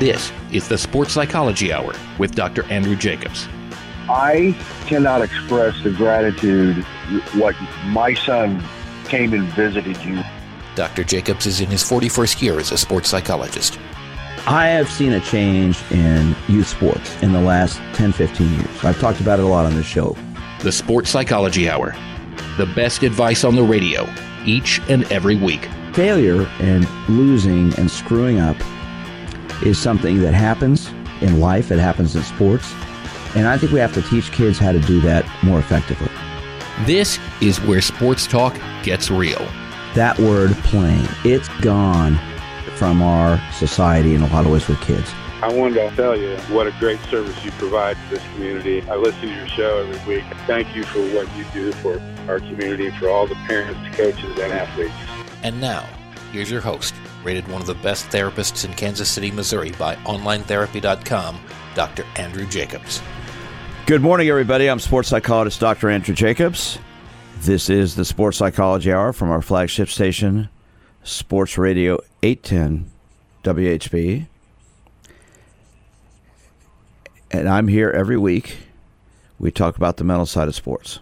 This is the Sports Psychology Hour with Dr. Andrew Jacobs. I cannot express the gratitude what my son came and visited you. Dr. Jacobs is in his 41st year as a sports psychologist. I have seen a change in youth sports in the last 10, 15 years. I've talked about it a lot on this show. The Sports Psychology Hour. The best advice on the radio each and every week. Failure and losing and screwing up is something that happens in life, it happens in sports. And I think we have to teach kids how to do that more effectively. This is where sports talk gets real. That word playing, it's gone from our society in a lot of ways with kids. I wanted to tell you what a great service you provide to this community. I listen to your show every week. Thank you for what you do for our community, for all the parents, coaches, and athletes. And now, here's your host, rated one of the best therapists in Kansas City, Missouri by OnlineTherapy.com, Dr. Andrew Jacobs. Good morning, everybody. I'm sports psychologist Dr. Andrew Jacobs. This is the Sports Psychology Hour from our flagship station, Sports Radio 810 WHB. And I'm here every week. We talk about the mental side of sports.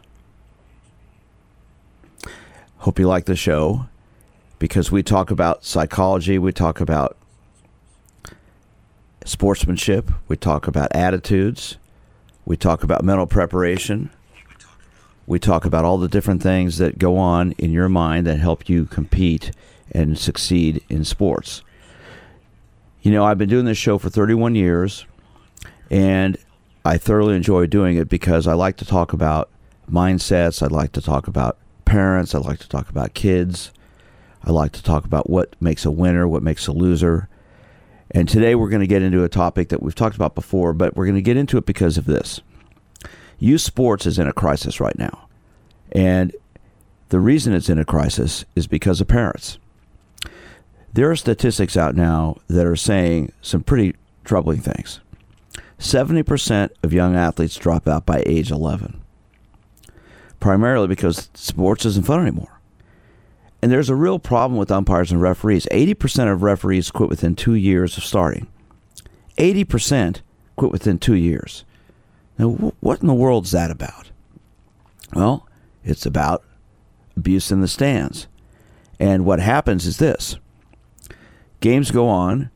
Hope you like the show because we talk about psychology, we talk about sportsmanship, we talk about attitudes, we talk about mental preparation. We talk about all the different things that go on in your mind that help you compete and succeed in sports. You know, I've been doing this show for 31 years, and I thoroughly enjoy doing it because I like to talk about mindsets. I like to talk about parents. I like to talk about kids. I like to talk about what makes a winner, what makes a loser. And today we're going to get into a topic that we've talked about before, but we're going to get into it because of this. Youth sports is in a crisis right now. And the reason it's in a crisis is because of parents. There are statistics out now that are saying some pretty troubling things. 70% of young athletes drop out by age 11, primarily because sports isn't fun anymore. And there's a real problem with umpires and referees. 80% of referees quit within two years of starting. 80% quit within two years. Now, what in the world is that about? Well, it's about abuse in the stands. And what happens is this games go on.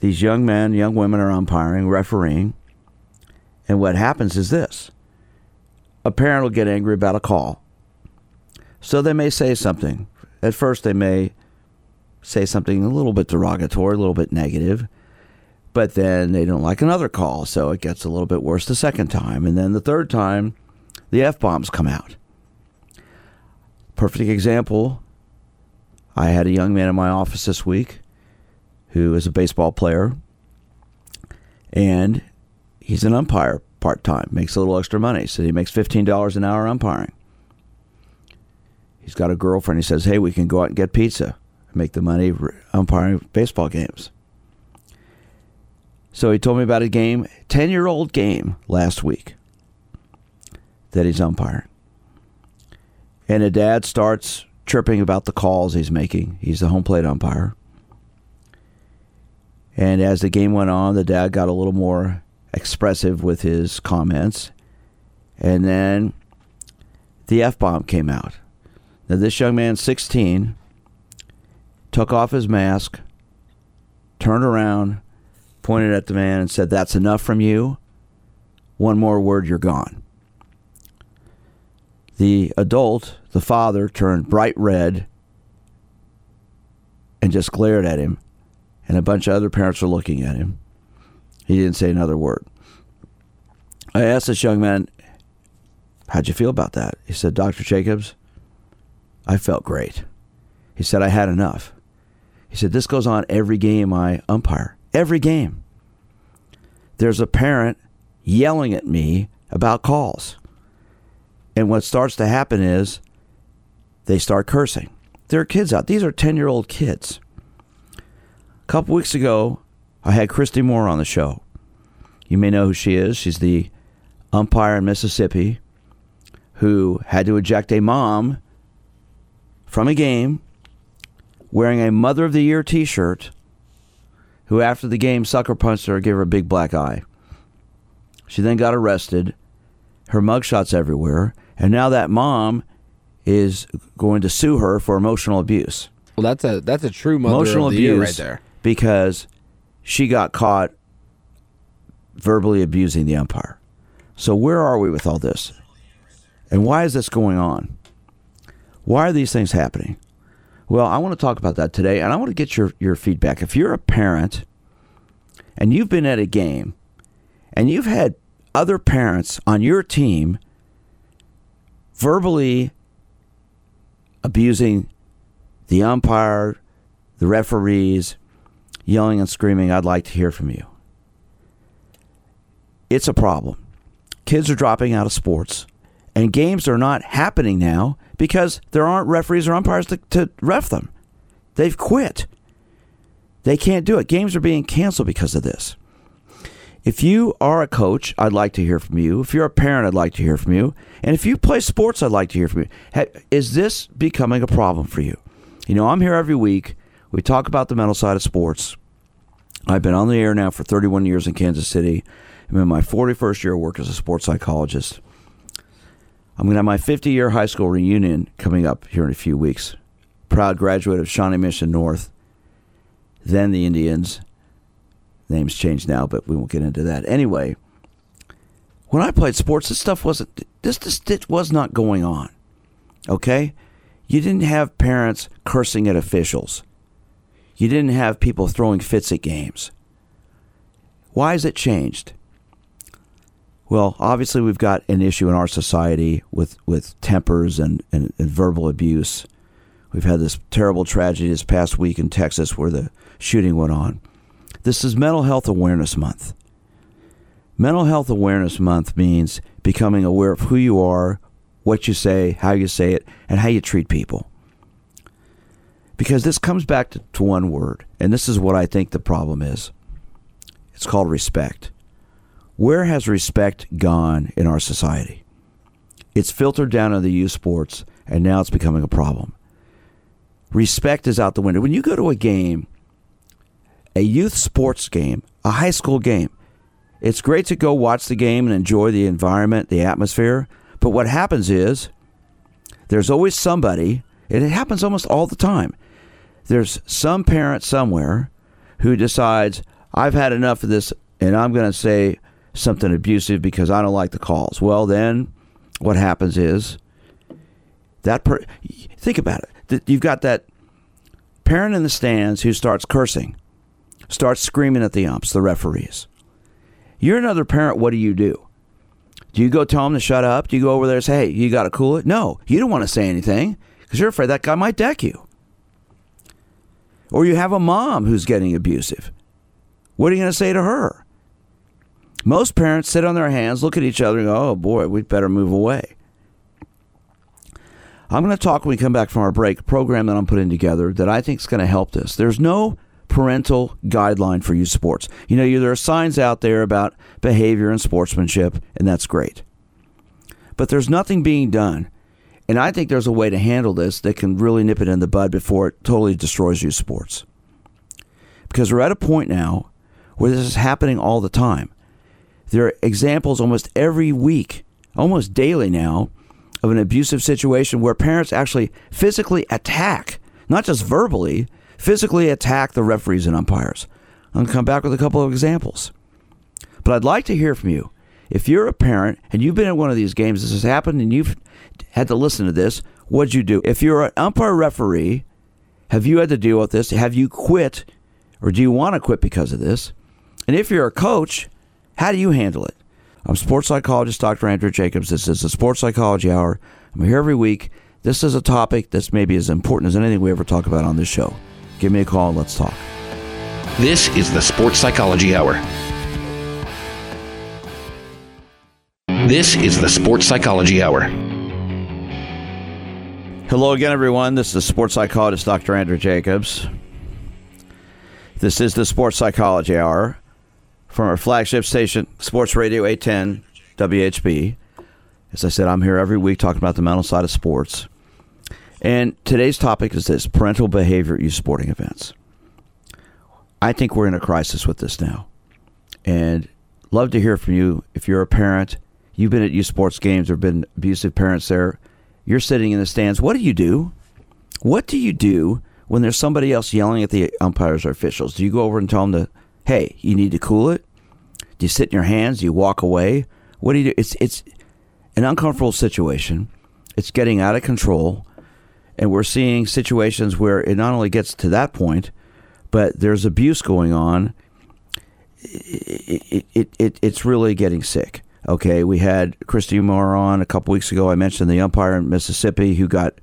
These young men, young women are umpiring, refereeing. And what happens is this a parent will get angry about a call. So they may say something. At first, they may say something a little bit derogatory, a little bit negative but then they don't like another call, so it gets a little bit worse the second time. And then the third time, the F bombs come out. Perfect example I had a young man in my office this week who is a baseball player, and he's an umpire part time, makes a little extra money. So he makes $15 an hour umpiring. He's got a girlfriend. He says, Hey, we can go out and get pizza, make the money umpiring baseball games. So he told me about a game, 10 year old game last week that he's umpiring. And a dad starts chirping about the calls he's making. He's the home plate umpire. And as the game went on, the dad got a little more expressive with his comments. And then the F bomb came out. Now, this young man, 16, took off his mask, turned around, pointed at the man and said, That's enough from you. One more word, you're gone. The adult, the father, turned bright red and just glared at him. And a bunch of other parents were looking at him. He didn't say another word. I asked this young man, How'd you feel about that? He said, Dr. Jacobs, I felt great. He said, I had enough. He said, This goes on every game I umpire. Every game. There's a parent yelling at me about calls. And what starts to happen is they start cursing. There are kids out. These are 10 year old kids. A couple weeks ago, I had Christy Moore on the show. You may know who she is. She's the umpire in Mississippi who had to eject a mom from a game wearing a Mother of the Year t shirt who, after the game, sucker punched her and gave her a big black eye. She then got arrested. Her mugshots everywhere. And now that mom is going to sue her for emotional abuse. Well, that's a that's a true mother emotional of the year abuse right there. because she got caught verbally abusing the umpire. So where are we with all this? And why is this going on? Why are these things happening? Well, I want to talk about that today, and I want to get your, your feedback. If you're a parent and you've been at a game and you've had other parents on your team verbally abusing the umpire, the referees, yelling and screaming, I'd like to hear from you. It's a problem. Kids are dropping out of sports, and games are not happening now because there aren't referees or umpires to, to ref them. They've quit. They can't do it. Games are being canceled because of this. If you are a coach, I'd like to hear from you. If you're a parent, I'd like to hear from you. And if you play sports, I'd like to hear from you. Is this becoming a problem for you? You know, I'm here every week. We talk about the mental side of sports. I've been on the air now for 31 years in Kansas City. I'm in my 41st year of work as a sports psychologist. I'm going to have my 50 year high school reunion coming up here in a few weeks. Proud graduate of Shawnee Mission North, then the Indians. Names changed now, but we won't get into that. Anyway, when I played sports, this stuff wasn't, this, this, this was not going on. Okay? You didn't have parents cursing at officials. You didn't have people throwing fits at games. Why has it changed? Well, obviously, we've got an issue in our society with, with tempers and, and, and verbal abuse. We've had this terrible tragedy this past week in Texas where the shooting went on. This is Mental Health Awareness Month. Mental Health Awareness Month means becoming aware of who you are, what you say, how you say it, and how you treat people. Because this comes back to, to one word, and this is what I think the problem is it's called respect. Where has respect gone in our society? It's filtered down into youth sports, and now it's becoming a problem. Respect is out the window. When you go to a game, a youth sports game, a high school game, it's great to go watch the game and enjoy the environment, the atmosphere. But what happens is there's always somebody, and it happens almost all the time. There's some parent somewhere who decides, I've had enough of this and I'm going to say something abusive because I don't like the calls. Well, then what happens is that per- think about it. You've got that parent in the stands who starts cursing, starts screaming at the umps, the referees. You're another parent. What do you do? Do you go tell them to shut up? Do you go over there and say, hey, you got to cool it? No, you don't want to say anything because you're afraid that guy might deck you. Or you have a mom who's getting abusive. What are you going to say to her? Most parents sit on their hands, look at each other, and go, oh boy, we'd better move away. I'm going to talk when we come back from our break, a program that I'm putting together that I think is going to help this. There's no parental guideline for youth sports. You know, there are signs out there about behavior and sportsmanship, and that's great. But there's nothing being done. And I think there's a way to handle this that can really nip it in the bud before it totally destroys youth sports. Because we're at a point now where this is happening all the time. There are examples almost every week, almost daily now, of an abusive situation where parents actually physically attack, not just verbally, physically attack the referees and umpires. I'm going to come back with a couple of examples. But I'd like to hear from you. If you're a parent and you've been at one of these games, this has happened, and you've had to listen to this, what'd you do? If you're an umpire referee, have you had to deal with this? Have you quit, or do you want to quit because of this? And if you're a coach, how do you handle it? I'm sports psychologist Dr. Andrew Jacobs. This is the Sports Psychology Hour. I'm here every week. This is a topic that's maybe as important as anything we ever talk about on this show. Give me a call and let's talk. This is the Sports Psychology Hour. This is the Sports Psychology Hour. Hello again, everyone. This is sports psychologist Dr. Andrew Jacobs. This is the Sports Psychology Hour from our flagship station, Sports Radio 810 WHB. As I said, I'm here every week talking about the mental side of sports. And today's topic is this parental behavior at youth sporting events. I think we're in a crisis with this now, and love to hear from you. If you're a parent, you've been at youth sports games, there have been abusive parents there. You're sitting in the stands. What do you do? What do you do when there's somebody else yelling at the umpires or officials? Do you go over and tell them to, hey, you need to cool it? Do you sit in your hands? Do you walk away? What do you do? It's it's an uncomfortable situation. It's getting out of control, and we're seeing situations where it not only gets to that point, but there's abuse going on. It, it, it, it it's really getting sick. Okay, we had Christy Moore on a couple weeks ago. I mentioned the umpire in Mississippi who got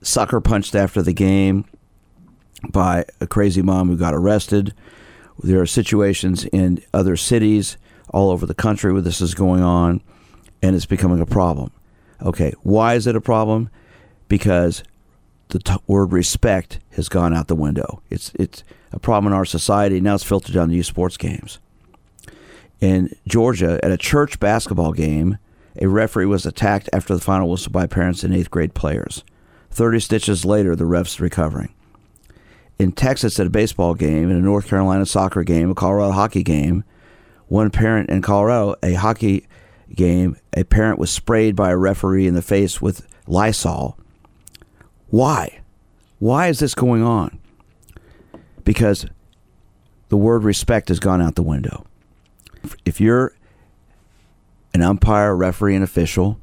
sucker punched after the game by a crazy mom who got arrested. There are situations in other cities all over the country where this is going on, and it's becoming a problem. Okay, why is it a problem? Because the t- word respect has gone out the window. It's it's a problem in our society. Now it's filtered down to youth sports games. In Georgia, at a church basketball game, a referee was attacked after the final whistle by parents and eighth grade players. 30 stitches later, the ref's recovering. In Texas, at a baseball game, in a North Carolina soccer game, a Colorado hockey game, one parent in Colorado, a hockey game, a parent was sprayed by a referee in the face with Lysol. Why? Why is this going on? Because the word respect has gone out the window. If you're an umpire, referee, and official,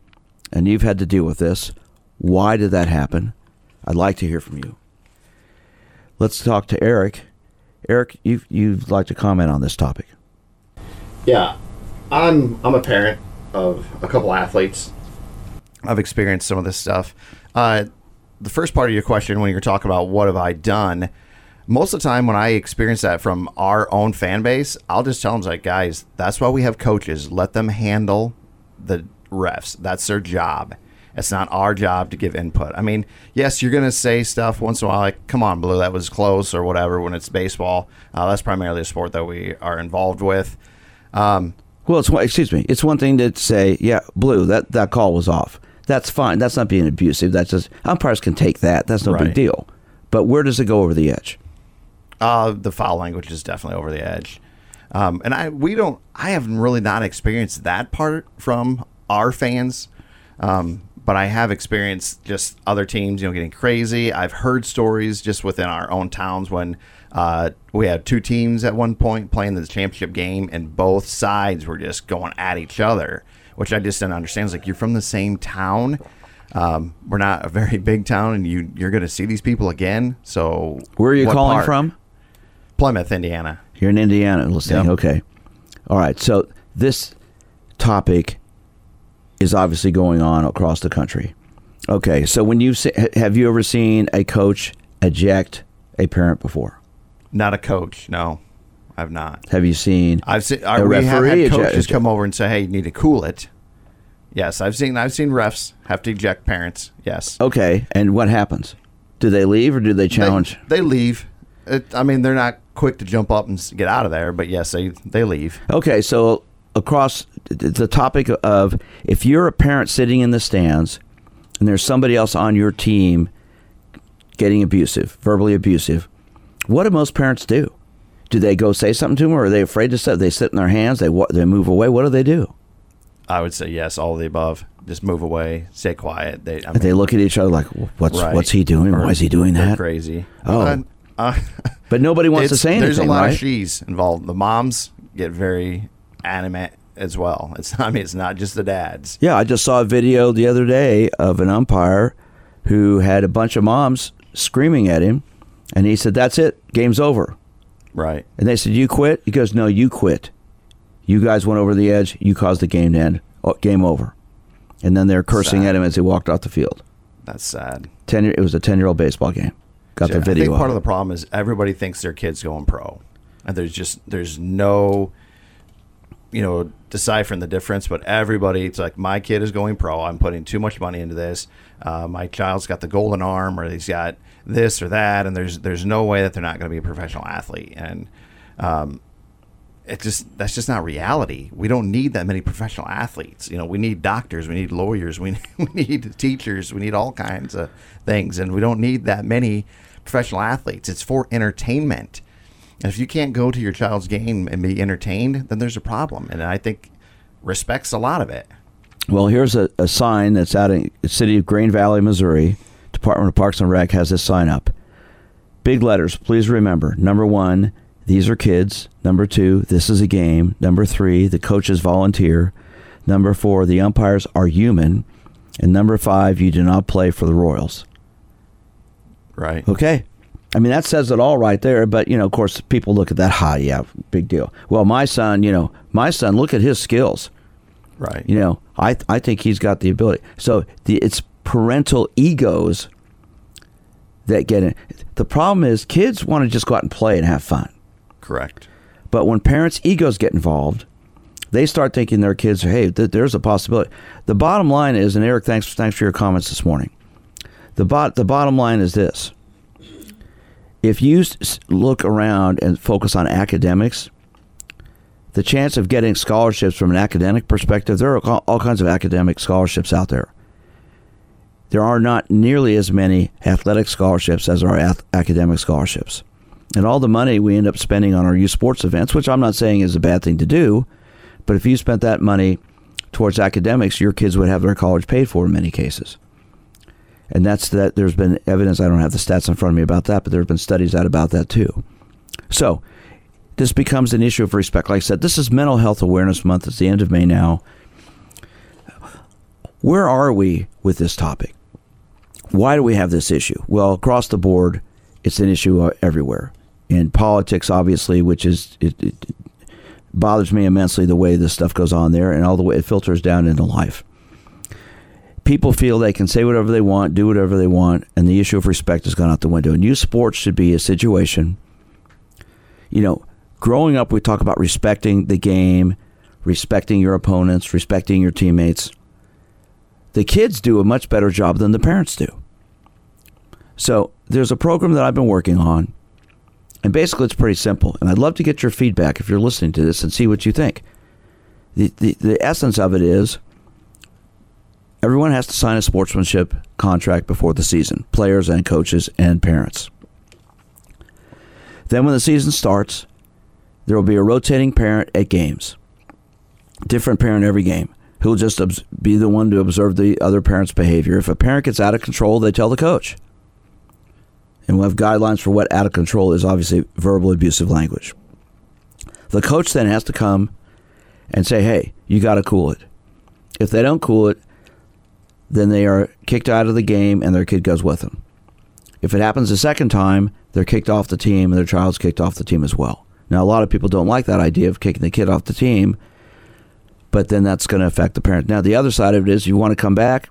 and you've had to deal with this, why did that happen? I'd like to hear from you. Let's talk to Eric. Eric, you you'd like to comment on this topic? Yeah, I'm I'm a parent of a couple athletes. I've experienced some of this stuff. Uh, the first part of your question, when you're talking about what have I done, most of the time when I experience that from our own fan base, I'll just tell them like, guys, that's why we have coaches. Let them handle the refs. That's their job. It's not our job to give input. I mean, yes, you're going to say stuff once in a while, like, come on, Blue, that was close or whatever when it's baseball. Uh, that's primarily a sport that we are involved with. Um, well, it's excuse me. It's one thing to say, yeah, Blue, that, that call was off. That's fine. That's not being abusive. That's just umpires can take that. That's no Right. big deal. But where does it go over the edge? Uh, the foul language is definitely over the edge. Um, and I we don't I haven't really not experienced that part from our fans. Um, but I have experienced just other teams, you know, getting crazy. I've heard stories just within our own towns when uh, we had two teams at one point playing the championship game, and both sides were just going at each other, which I just didn't understand. It's like you're from the same town. Um, we're not a very big town, and you you're going to see these people again. So Where are you calling part? from? Plymouth, Indiana. You're in Indiana listening. Yep. Okay. All right. So this topic is obviously going on across the country. Okay. So when you se- have you ever seen a coach eject a parent before? Not a coach. No, I've not. Have you seen? I've seen. A Uh, we have referee had coaches eject. come over and say, "Hey, you need to cool it." Yes, I've seen. I've seen refs have to eject parents. Yes. Okay. And what happens? Do they leave or do they challenge? They, they leave. It, I mean, they're not quick to jump up and get out of there, but yes, they they leave. Okay, so across the topic of if you're a parent sitting in the stands and there's somebody else on your team getting abusive, verbally abusive, what do most parents do? Do they go say something to them, or are they afraid to say? They sit in their hands. They they move away. What do they do? I would say yes, all of the above. Just move away, stay quiet. They, I they look at each other like, "What's right. what's he doing? Or Why is he doing that?" Crazy. Oh. Uh, uh, But nobody wants to say anything, There's a lot right? of she's involved. The moms get very animate as well. It's I mean, it's not just the dads. Yeah, I just saw a video the other day of an umpire who had a bunch of moms screaming at him, and he said, "That's it, game's over." Right. And they said, "You quit." He goes, "No, you quit. You guys went over the edge. You caused the game to end. Oh, game over." And then they're cursing Sad. at him as he walked off the field. That's sad. Ten. It was a ten-year-old baseball game. Got the video. I think part of the problem is everybody thinks their kid's going pro, and there's just there's no, you know, deciphering the difference. But everybody, it's like my kid is going pro. I'm putting too much money into this. Uh, my child's got the golden arm, or he's got this or that, and there's there's no way that they're not going to be a professional athlete. And um, it just that's just not reality. We don't need that many professional athletes. You know, we need doctors, we need lawyers, we we need teachers, we need all kinds of things, and we don't need that many professional athletes. It's for entertainment. If you can't go to your child's game and be entertained, then there's a problem. And I think respects a lot of it. Well, here's a, a sign that's out in the city of Grain Valley, Missouri. Department of Parks and Rec has this sign up. Big letters. Please remember. Number one, these are kids. Number two, this is a game. Number three, the coaches volunteer. Number four, the umpires are human. And number five, you do not play for the Royals. Right. Okay. I mean, that says it all right there. But, you know, of course, people look at that. Ha, yeah, big deal. Well, my son, you know, my son, look at his skills. Right. You know, I, I think he's got the ability. So the, it's parental egos that get in. The problem is kids want to just go out and play and have fun. Correct. But when parents' egos get involved, they start thinking their kids, hey, th- there's a possibility. The bottom line is, and Eric, thanks, thanks for your comments this morning. The, bot, the bottom line is this if you look around and focus on academics, the chance of getting scholarships from an academic perspective, there are all kinds of academic scholarships out there. There are not nearly as many athletic scholarships as there are academic scholarships. And all the money we end up spending on our youth sports events, which I'm not saying is a bad thing to do, but if you spent that money towards academics, your kids would have their college paid for in many cases. And that's that. There's been evidence. I don't have the stats in front of me about that, but there have been studies out about that too. So this becomes an issue of respect. Like I said, this is Mental Health Awareness Month. It's the end of May now. Where are we with this topic? Why do we have this issue? Well, across the board, it's an issue uh, everywhere. In politics, obviously, which is it, it bothers me immensely the way this stuff goes on there, and all the way it filters down into life. People feel they can say whatever they want, do whatever they want, and the issue of respect has gone out the window. And youth sports should be a situation. You know, growing up, we talk about respecting the game, respecting your opponents, respecting your teammates. The kids do a much better job than the parents do. So there's a program that I've been working on, and basically it's pretty simple. And I'd love to get your feedback if you're listening to this and see what you think. The, the, the essence of it is everyone has to sign a sportsmanship contract before the season players and coaches and parents. Then, when the season starts, there will be a rotating parent at games, different parent every game, who will just be the one to observe the other parent's behavior. If a parent gets out of control, they tell the coach. And we'll have guidelines for what out of control is obviously verbal abusive language. The coach then has to come and say, hey, you got to cool it. If they don't cool it, then they are kicked out of the game and their kid goes with them. If it happens a second time, they're kicked off the team and their child's kicked off the team as well. Now, a lot of people don't like that idea of kicking the kid off the team, but then that's going to affect the parent. Now, the other side of it is you want to come back,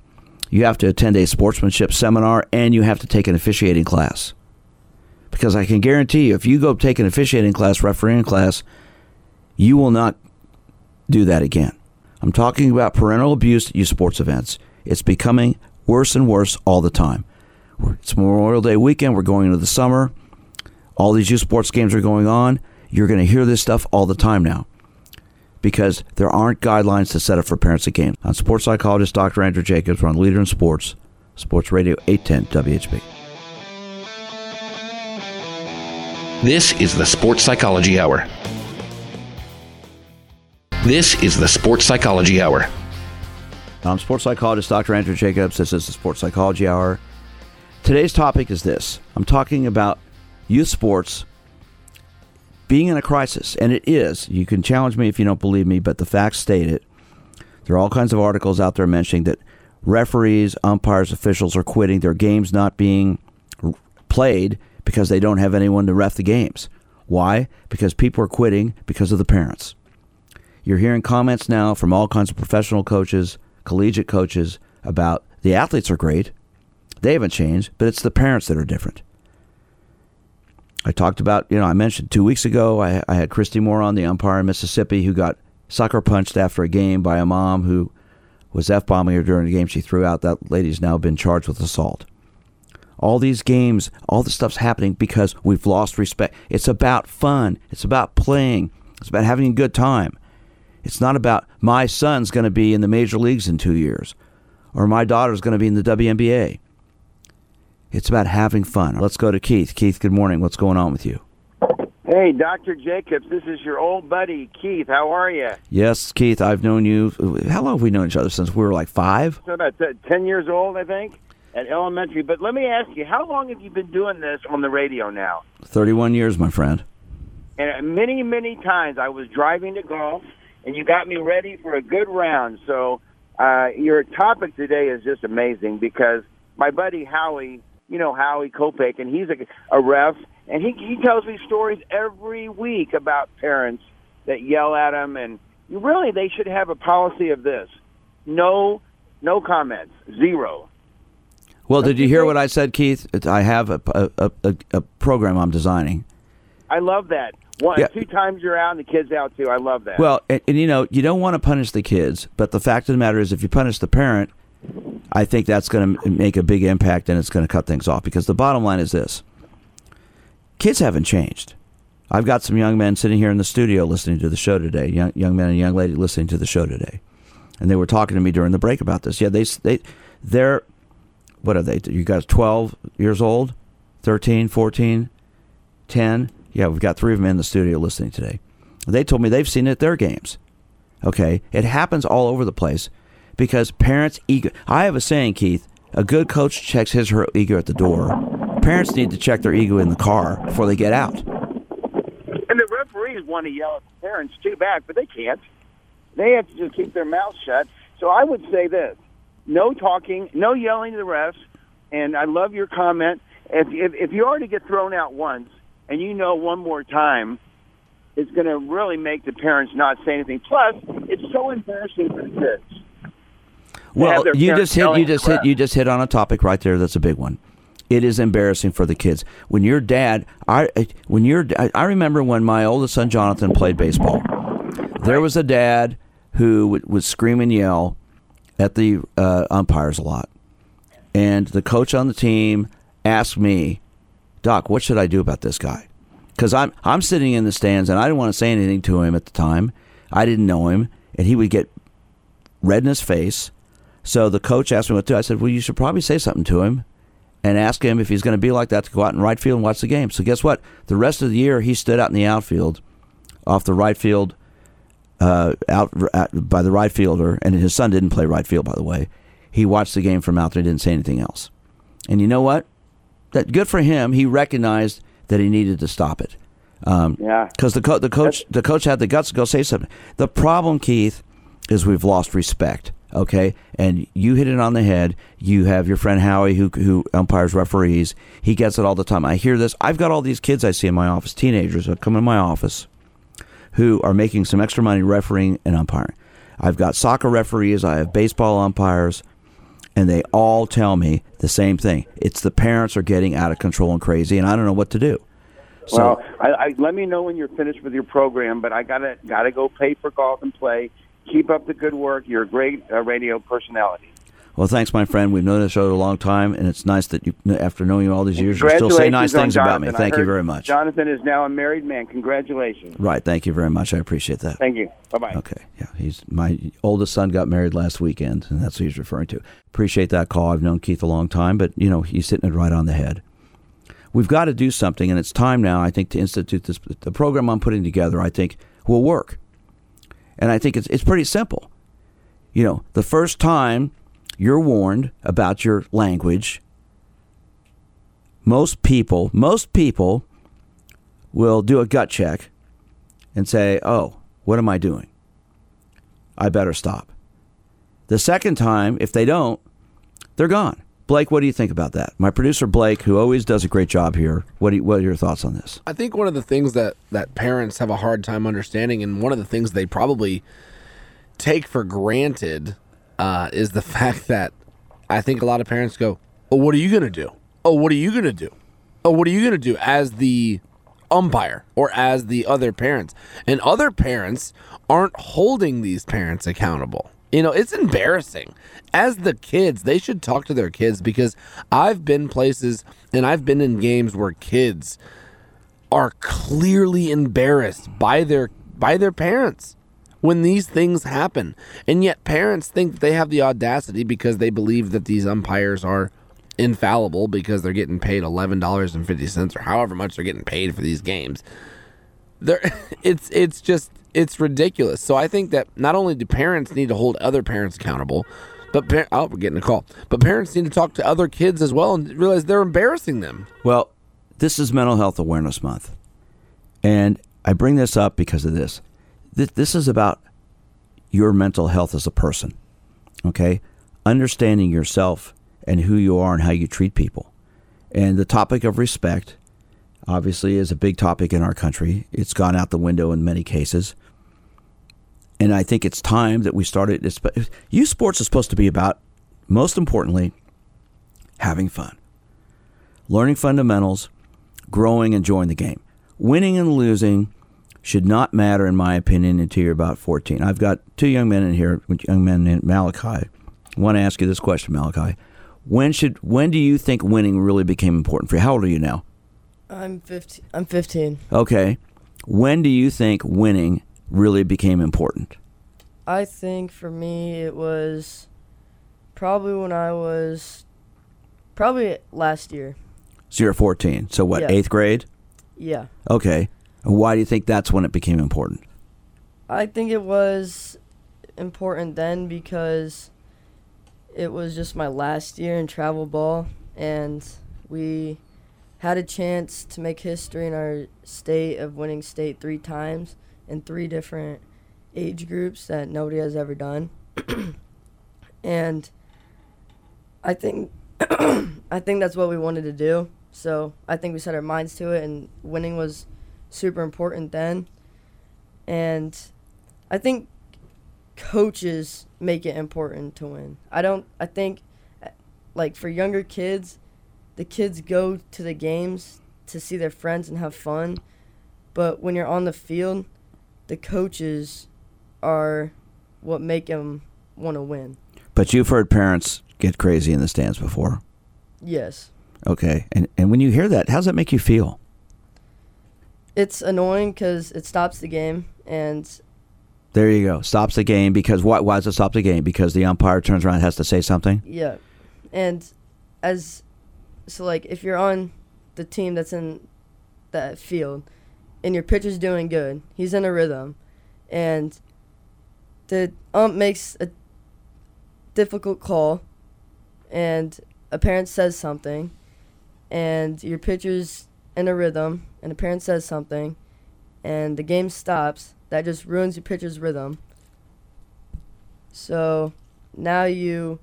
you have to attend a sportsmanship seminar and you have to take an officiating class. Because I can guarantee you, if you go take an officiating class, refereeing class, you will not do that again. I'm talking about parental abuse at youth sports events. It's becoming worse and worse all the time. It's Memorial Day weekend. We're going into the summer. All these youth sports games are going on. You're going to hear this stuff all the time now because there aren't guidelines to set up for parents at games. I'm sports psychologist Dr. Andrew Jacobs. We're on Leader in Sports, Sports Radio 810 WHB. This is the Sports Psychology Hour. This is the Sports Psychology Hour. I'm sports psychologist Dr. Andrew Jacobs. This is the Sports Psychology Hour. Today's topic is this I'm talking about youth sports being in a crisis, and it is. You can challenge me if you don't believe me, but the facts state it. There are all kinds of articles out there mentioning that referees, umpires, officials are quitting, their games not being played because they don't have anyone to ref the games. Why? Because people are quitting because of the parents. You're hearing comments now from all kinds of professional coaches, collegiate coaches about the athletes are great. They haven't changed, but it's the parents that are different. I talked about, you know, I mentioned two weeks ago, I, I had Christy Moore on, the umpire in Mississippi, who got sucker punched after a game by a mom who was F bombing her during the game she threw out. That lady's now been charged with assault. All these games, all this stuff's happening because we've lost respect. It's about fun, it's about playing, it's about having a good time. It's not about my son's going to be in the major leagues in two years or my daughter's going to be in the WNBA. It's about having fun. Let's go to Keith. Keith, good morning. What's going on with you? Hey, Dr. Jacobs, this is your old buddy, Keith. How are you? Yes, Keith, I've known you. How long have we known each other? Since we were like five? So about t- 10 years old, I think, at elementary. But let me ask you, how long have you been doing this on the radio now? 31 years, my friend. And many, many times I was driving to golf, and you got me ready for a good round. So uh, your topic today is just amazing because my buddy Howie, you know Howie Kopech, and he's a, a ref, and he he tells me stories every week about parents that yell at him, and really they should have a policy of this: no, no comments, zero. Well, did you hear what I said, Keith? I have a, a, a, a program I'm designing. I love that. One, Yeah. two times you're out and the kids out too. I love that. Well, and, and you know, you don't want to punish the kids, but the fact of the matter is, if you punish the parent, I think that's going to make a big impact and it's going to cut things off. Because the bottom line is this: kids haven't changed. I've got some young men sitting here in the studio listening to the show today. Young young men and young lady listening to the show today, and they were talking to me during the break about this. Yeah, they they they're what are they? You guys 12 years old, 13, 14, 10. Yeah, we've got three of them in the studio listening today. They told me they've seen it at their games. Okay, it happens all over the place because parents' ego. I have a saying, Keith. A good coach checks his or her ego at the door. Parents need to check their ego in the car before they get out. And the referees want to yell at the parents too back, but they can't. They have to just keep their mouths shut. So I would say this: no talking, no yelling to the refs. And I love your comment. If if, if you already get thrown out once, and you know one more time, it's going to really make the parents not say anything. Plus, it's so embarrassing for the kids. Well, you just hit you just the hit you just hit on a topic right there. That's a big one. It is embarrassing for the kids when your dad. I when your I I remember when my oldest son Jonathan played baseball. There was a dad who would, would scream and yell at the uh, umpires a lot, and the coach on the team asked me, "Doc, what should I do about this guy?" Because I'm I'm sitting in the stands and I didn't want to say anything to him at the time. I didn't know him, and he would get red in his face. So the coach asked me what to do. I said, "Well, you should probably say something to him and ask him if he's going to be like that to go out in right field and watch the game." So guess what? The rest of the year, he stood out in the outfield, off the right field, uh, out, out by the right fielder, and his son didn't play right field, by the way. He watched the game from out there, didn't say anything else. And you know what? That good for him. He recognized that he needed to stop it. Um, Yeah. because the co- the coach the coach had the guts to go say something. The problem, Keith, is we've lost respect. Okay, and you hit it on the head. You have your friend Howie who who umpires referees. He gets it all the time. I hear this. I've got all these kids I see in my office, teenagers that come in my office, who are making some extra money refereeing and umpiring. I've got soccer referees. I have baseball umpires, and they all tell me the same thing. It's the parents are getting out of control and crazy, and I don't know what to do. So well, I, I, let me know when you're finished with your program. But I gotta gotta go pay for golf and play. Keep up the good work. You're a great uh, radio personality. Well, thanks, my friend. We've known each other a long time, and it's nice that you, after knowing you all these years, you still say nice things about me. Jonathan. Thank you very much. Jonathan is now a married man. Congratulations. Right. Thank you very much. I appreciate that. Thank you. Bye bye. Okay. Yeah. He's my oldest son got married last weekend, and that's what he's referring to. Appreciate that call. I've known Keith a long time, but you know he's hitting it right on the head. We've got to do something, and it's time now. I think to institute this. The program I'm putting together, I think, will work, and I think it's it's pretty simple. You know, the first time you're warned about your language, most people, most people will do a gut check and say, "Oh, what am I doing? I better stop." The second time, if they don't, they're gone. Blake, what do you think about that? My producer Blake, who always does a great job here. What you, what are your thoughts on this? I think one of the things that that parents have a hard time understanding, and one of the things they probably take for granted, uh, is the fact that I think a lot of parents go, "Oh, what are you gonna do? Oh, what are you gonna do? Oh, what are you gonna do?" As the umpire or as the other parents, and other parents aren't holding these parents accountable. You know, it's embarrassing. As the kids, they should talk to their kids because I've been places and I've been in games where kids are clearly embarrassed by their by their parents when these things happen. And yet parents think they have the audacity because they believe that these umpires are infallible because they're getting paid $11.50 or however much they're getting paid for these games there it's it's just it's ridiculous. So I think that not only do parents need to hold other parents accountable, but par- oh, we're getting a call. But parents need to talk to other kids as well and realize they're embarrassing them. Well, this is Mental Health Awareness Month. And I bring this up because of this. This, is about your mental health as a person. Okay? Understanding yourself and who you are and how you treat people. And the topic of respect obviously is a big topic in our country. It's gone out the window in many cases. And I think it's time that we started. Youth sports is supposed to be about, most importantly, having fun, learning fundamentals, growing, enjoying the game. Winning and losing should not matter, in my opinion, until you're about 14. I've got two young men in here, young men named Malachi. I want to ask you this question, Malachi. When should when do you think winning really became important for you? How old are you now? I'm 15. I'm 15. Okay. When do you think winning really became important? I think for me it was probably when I was probably last year. So you're 14. So what, Yeah. 8th grade? Yeah. Okay. Why do you think that's when it became important? I think it was important then because it was just my last year in travel ball and we had a chance to make history in our state of winning state three times in three different age groups that nobody has ever done. and I think I think that's what we wanted to do. So I think we set our minds to it and winning was super important then. And I think coaches make it important to win. I don't I think like for younger kids, the kids go to the games to see their friends and have fun. But when you're on the field, the coaches are what make them want to win. But you've heard parents get crazy in the stands before. Yes. Okay. And and when you hear that, how does that make you feel? It's annoying because it stops the game, and There you go. Stops the game because why why does it stop the game? Because the umpire turns around and has to say something? yeah, and as so like if you're on the team that's in that field, and your pitcher's doing good, he's in a rhythm, and the ump makes a difficult call, and a parent says something, and your pitcher's in a rhythm, and a parent says something, and the game stops, that just ruins your pitcher's rhythm. So now you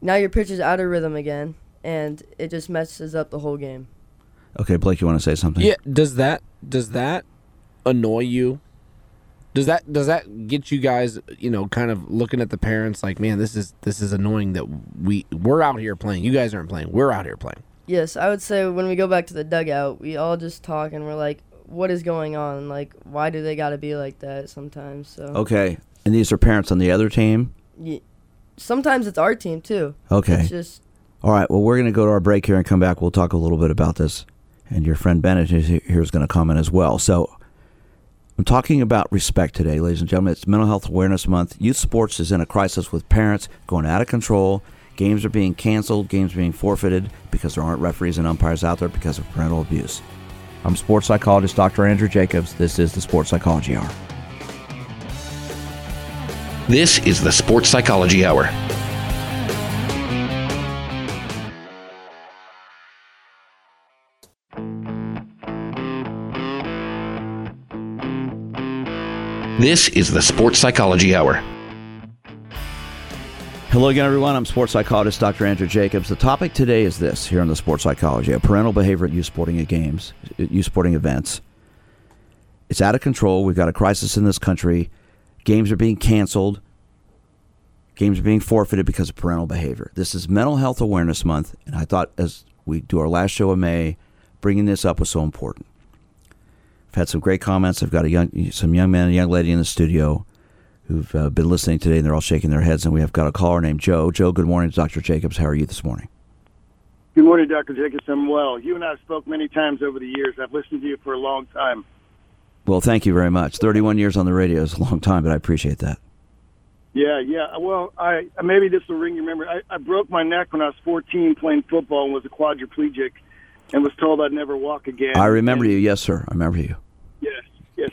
now your pitcher's out of rhythm again, and it just messes up the whole game. Okay, Blake, you want to say something? Yeah, does that does that annoy you? Does that does that get you guys, you know, kind of looking at the parents like, man, this is this is annoying that we we're out here playing. You guys aren't playing. We're out here playing. Yes, I would say when we go back to the dugout, we all just talk and we're like, what is going on? Like, why do they got to be like that sometimes? So Okay. And these are parents on the other team? Ye- sometimes it's our team too. Okay. It's just All right. Well, we're going to go to our break here and come back. We'll talk a little bit about this. And your friend Bennett is here is going to comment as well. So I'm talking about respect today, ladies and gentlemen. It's Mental Health Awareness Month. Youth sports is in a crisis with parents going out of control. Games are being canceled, games are being forfeited because there aren't referees and umpires out there because of parental abuse. I'm sports psychologist Dr. Andrew Jacobs. This is the Sports Psychology Hour. This is the Sports Psychology Hour. This is the Sports Psychology Hour. Hello again, everyone. I'm sports psychologist Dr. Andrew Jacobs. The topic today is this here on the Sports Psychology parental behavior at youth sporting games, youth sporting events. It's out of control. We've got a crisis in this country. Games are being canceled. Games are being forfeited because of parental behavior. This is Mental Health Awareness Month, and I thought as we do our last show in May, bringing this up was so important. I've had some great comments. I've got a young, some young man and young lady in the studio who've uh, been listening today, and they're all shaking their heads. And we have got a caller named Joe. Joe, good morning, Dr. Jacobs. How are you this morning? Good morning, Dr. Jacobs. I'm well. You and I have spoke many times over the years. I've listened to you for a long time. Well, thank you very much. 31 years on the radio is a long time, but I appreciate that. Yeah, yeah. Well, I maybe this will ring your memory. I, I broke my neck when I was 14 playing football and was a quadriplegic, and was told I'd never walk again. I remember you. Yes, sir. I remember you.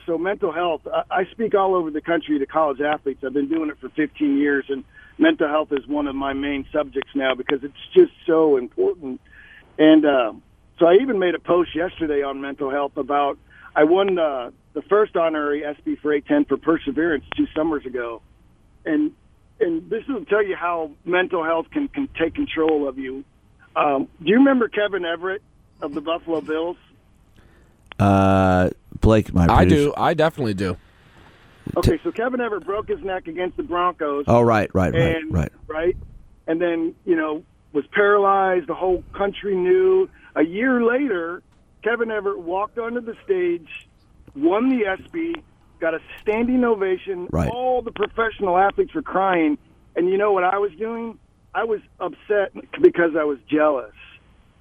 So mental health. I, speak all over the country to college athletes. I've been doing it for 15 years, and mental health is one of my main subjects now because it's just so important. And uh, so I even made a post yesterday on mental health about I won uh, the first honorary SB for A10 for perseverance two summers ago, and and this will tell you how mental health can can take control of you. Um, do you remember Kevin Everett of the Buffalo Bills? Uh, Blake, my I producer- do. I definitely do. Okay, so Kevin Everett broke his neck against the Broncos. Oh, right, right, right, and, right. right, and then you know was paralyzed. The whole country knew. A year later, Kevin Everett walked onto the stage, won the ESPY, got a standing ovation. Right. All the professional athletes were crying, and you know what I was doing? I was upset because I was jealous.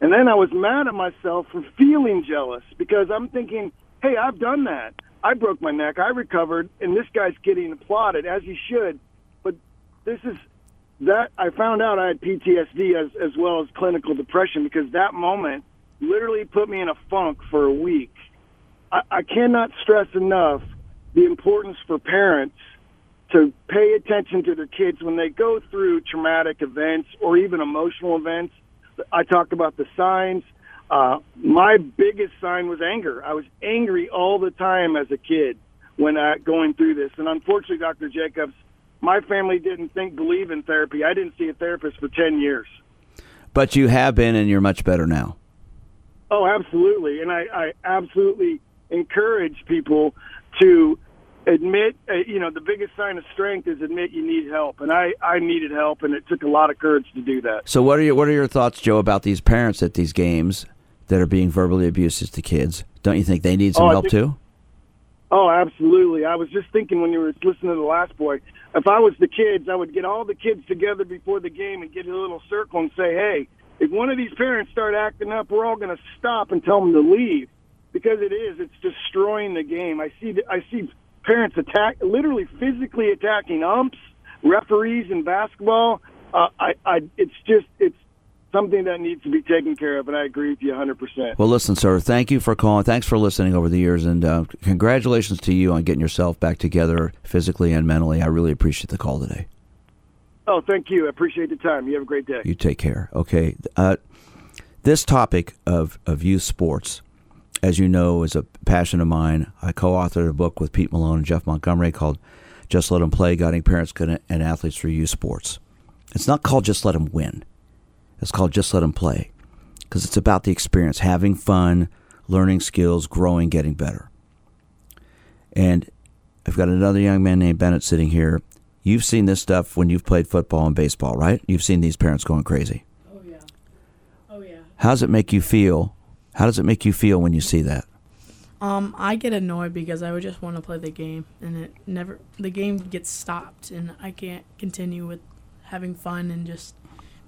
And then I was mad at myself for feeling jealous because I'm thinking, hey, I've done that. I broke my neck. I recovered, and this guy's getting applauded as he should. But this is that I found out I had PTSD as as well as clinical depression because that moment literally put me in a funk for a week. I, I cannot stress enough the importance for parents to pay attention to their kids when they go through traumatic events or even emotional events. I talked about the signs. Uh, my biggest sign was anger. I was angry all the time as a kid when I going through this. And unfortunately, Dr. Jacobs, my family didn't think believe in therapy. I didn't see a therapist for ten years. But you have been, and you're much better now. Oh, absolutely. And I, I absolutely encourage people to admit, uh, you know, the biggest sign of strength is admit you need help. And I, I needed help, and it took a lot of courage to do that. So, what are your what are your thoughts, Joe, about these parents at these games that are being verbally abusive to kids? Don't you think they need some Oh, help think- too? Oh, absolutely. I was just thinking when you were listening to the last boy, if I was the kids, I would get all the kids together before the game and get a little circle and say, hey, if one of these parents start acting up, we're all going to stop and tell them to leave because it is. It's destroying the game. I see. I see parents attack, literally physically attacking umps, referees in basketball. Uh, I, I, it's just, it's something that needs to be taken care of, and I agree with you 100. percent Well, listen, sir. Thank you for calling. Thanks for listening over the years, and uh, congratulations to you on getting yourself back together physically and mentally. I really appreciate the call today. Oh, thank you. I appreciate the time. You have a great day. You take care. Okay. Uh, this topic of, of youth sports, as you know, is a passion of mine. I co authored a book with Pete Malone and Jeff Montgomery called Just Let Them Play Guiding Parents and Athletes Through Youth Sports. It's not called Just Let Them Win, it's called Just Let Them Play because it's about the experience, having fun, learning skills, growing, getting better. And I've got another young man named Bennett sitting here. You've seen this stuff when you've played football and baseball, right? You've seen these parents going crazy. Oh yeah. Oh yeah. How does it make you feel? How does it make you feel when you see that? Um, I get annoyed because I would just want to play the game, and it never the game gets stopped, and I can't continue with having fun and just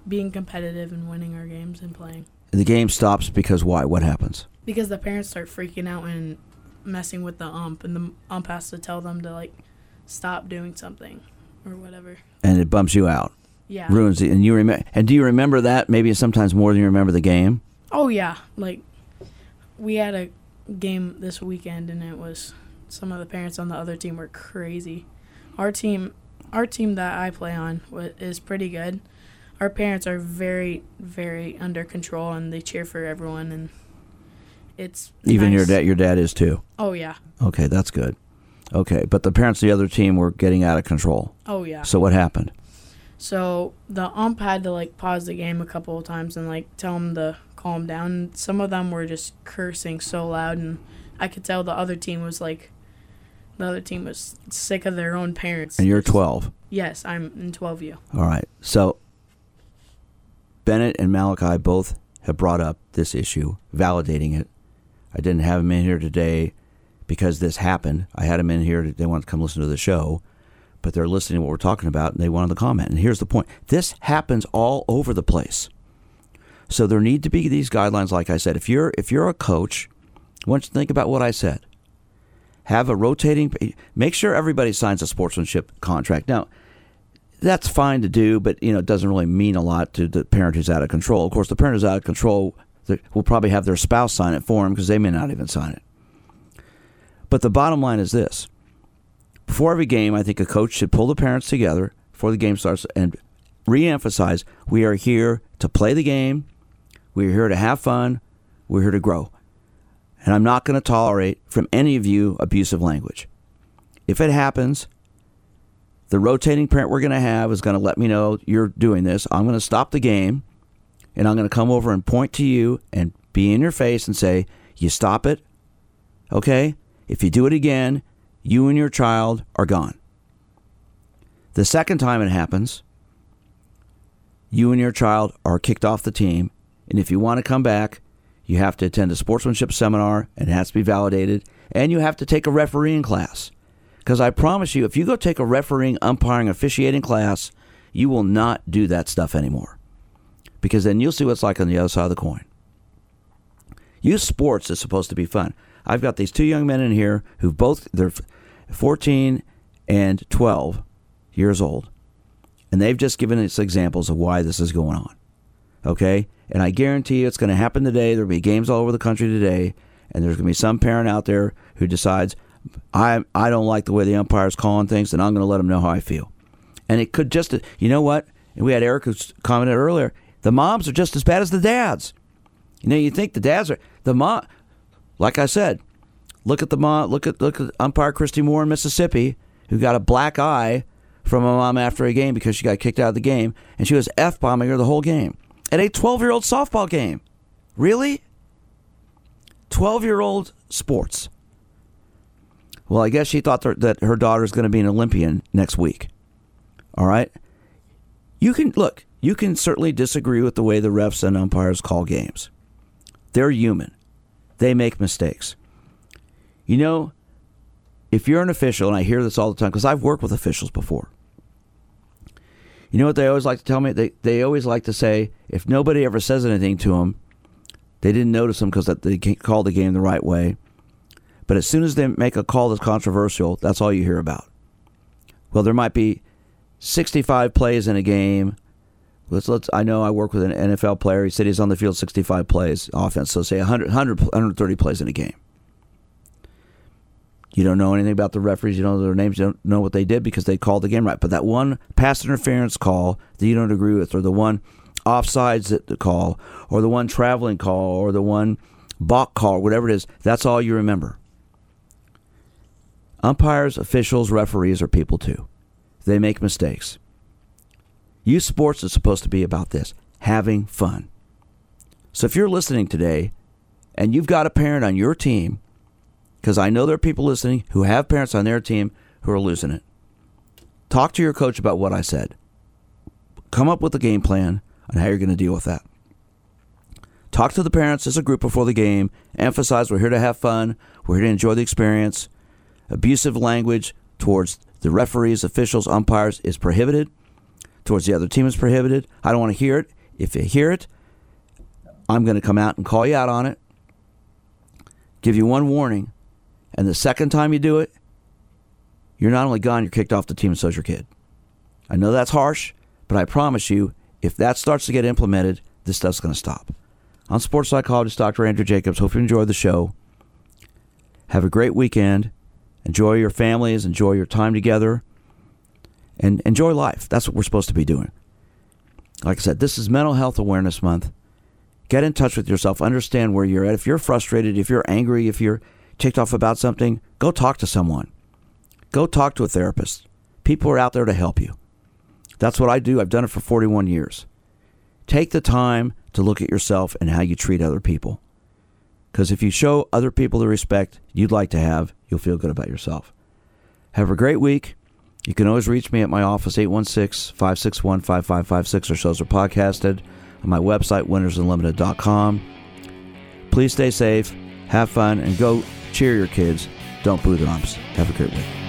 being competitive and winning our games and playing. The game stops because why? What happens? Because the parents start freaking out and messing with the ump, and the ump has to tell them to like stop doing something or whatever. And it bumps you out. Yeah. Ruins it. And you remember? And do you remember that? Maybe sometimes more than you remember the game. Oh yeah, like we had a game this weekend, and it was some of the parents on the other team were crazy. Our team, our team that I play on, is pretty good. Our parents are very, very under control, and they cheer for everyone, and it's Even your dad. Your dad is too. Oh yeah, Okay, that's good. Okay, but the parents of the other team were getting out of control. oh yeah. So what happened? So the ump had to like pause the game a couple of times and like tell them to calm down. Some of them were just cursing so loud, and I could tell the other team was like, the other team was sick of their own parents. And you're 12. Yes, I'm in 12U. All right. So Bennett and Malachi both have brought up this issue, validating it. I didn't have them in here today because this happened. I had them in here. They wanted to come listen to the show, but they're listening to what we're talking about and they wanted to comment. And here's the point this happens all over the place. So there need to be these guidelines. Like I said, if you're if you're a coach, want you think about what I said. Have a rotating. Make sure everybody signs a sportsmanship contract. Now, that's fine to do, but you know it doesn't really mean a lot to the parent who's out of control. Of course, the parent who's out of control will probably have their spouse sign it for him because they may not even sign it. But the bottom line is this before every game, I think a coach should pull the parents together before the game starts and re-emphasize we are here to play the game we're here to have fun. We're here to grow. And i'm not going to tolerate from any of you abusive language. If it happens the rotating parent we're going to have is going to let me know you're doing this. I'm going to stop the game and i'm going to come over and point to you and be in your face and say you stop it okay? If you do it again you and your child are gone. The second time it happens, you and your child are kicked off the team. And if you want to come back, you have to attend a sportsmanship seminar and it has to be validated. And you have to take a refereeing class. Because I promise you, if you go take a refereeing, umpiring, officiating class, you will not do that stuff anymore. Because then you'll see what's like on the other side of the coin. Youth sports is supposed to be fun. I've got these two young men in here who both, they're 14 and 12 years old. And they've just given us examples of why this is going on. Okay? And I guarantee you it's going to happen today. There'll be games all over the country today. And there's going to be some parent out there who decides, I, I don't like the way the umpire's calling things, and I'm going to let them know how I feel. And it could just, you know what? We had Eric who commented earlier the moms are just as bad as the dads. You know, you think the dads are, the mom, like I said, look at the mom, look at, look at umpire Christy Moore in Mississippi, who got a black eye from a mom after a game because she got kicked out of the game, and she was f bombing her the whole game at a 12 year old softball game. Really? 12 year old sports. Well, I guess she thought that her daughter is going to be an Olympian next week. All right? You can, look, you can certainly disagree with the way the refs and umpires call games. They're human, they make mistakes. You know, if you're an official, and I hear this all the time because I've worked with officials before. You know what they always like to tell me? They they always like to say if nobody ever says anything to them, they didn't notice them because they called the game the right way. But as soon as they make a call that's controversial, that's all you hear about. Well, there might be 65 plays in a game. Let's let's. I know I work with an NFL player. He said he's on the field 65 plays offense. So say 100, 100 130 plays in a game. You don't know anything about the referees. You don't know their names. You don't know what they did because they called the game right. But that one pass interference call that you don't agree with, or the one offsides that the call, or the one traveling call, or the one balk call, whatever it is, that's all you remember. Umpires, officials, referees are people too. They make mistakes. Youth sports is supposed to be about this having fun. So if you're listening today and you've got a parent on your team because I know there are people listening who have parents on their team who are losing it. Talk to your coach about what I said. Come up with a game plan on how you're going to deal with that. Talk to the parents as a group before the game. Emphasize we're here to have fun, we're here to enjoy the experience. Abusive language towards the referees, officials, umpires is prohibited. Towards the other team is prohibited. I don't want to hear it. If you hear it, I'm going to come out and call you out on it. Give you one warning and the second time you do it, you're not only gone, you're kicked off the team, and so's your kid. I know that's harsh, but I promise you, if that starts to get implemented, this stuff's going to stop. I'm sports psychologist Dr. Andrew Jacobs. Hope you enjoyed the show. Have a great weekend. Enjoy your families, enjoy your time together, and enjoy life. That's what we're supposed to be doing. Like I said, this is Mental Health Awareness Month. Get in touch with yourself, understand where you're at. If you're frustrated, if you're angry, if you're ticked off about something, go talk to someone. Go talk to a therapist. People are out there to help you. That's what I do. I've done it for 41 years. Take the time to look at yourself and how you treat other people. Because if you show other people the respect you'd like to have, you'll feel good about yourself. Have a great week. You can always reach me at my office, 816 561 5556, or shows are podcasted on my website, winnersunlimited.com. Please stay safe, have fun, and go cheer your kids. Don't boo their arms. Have a great week.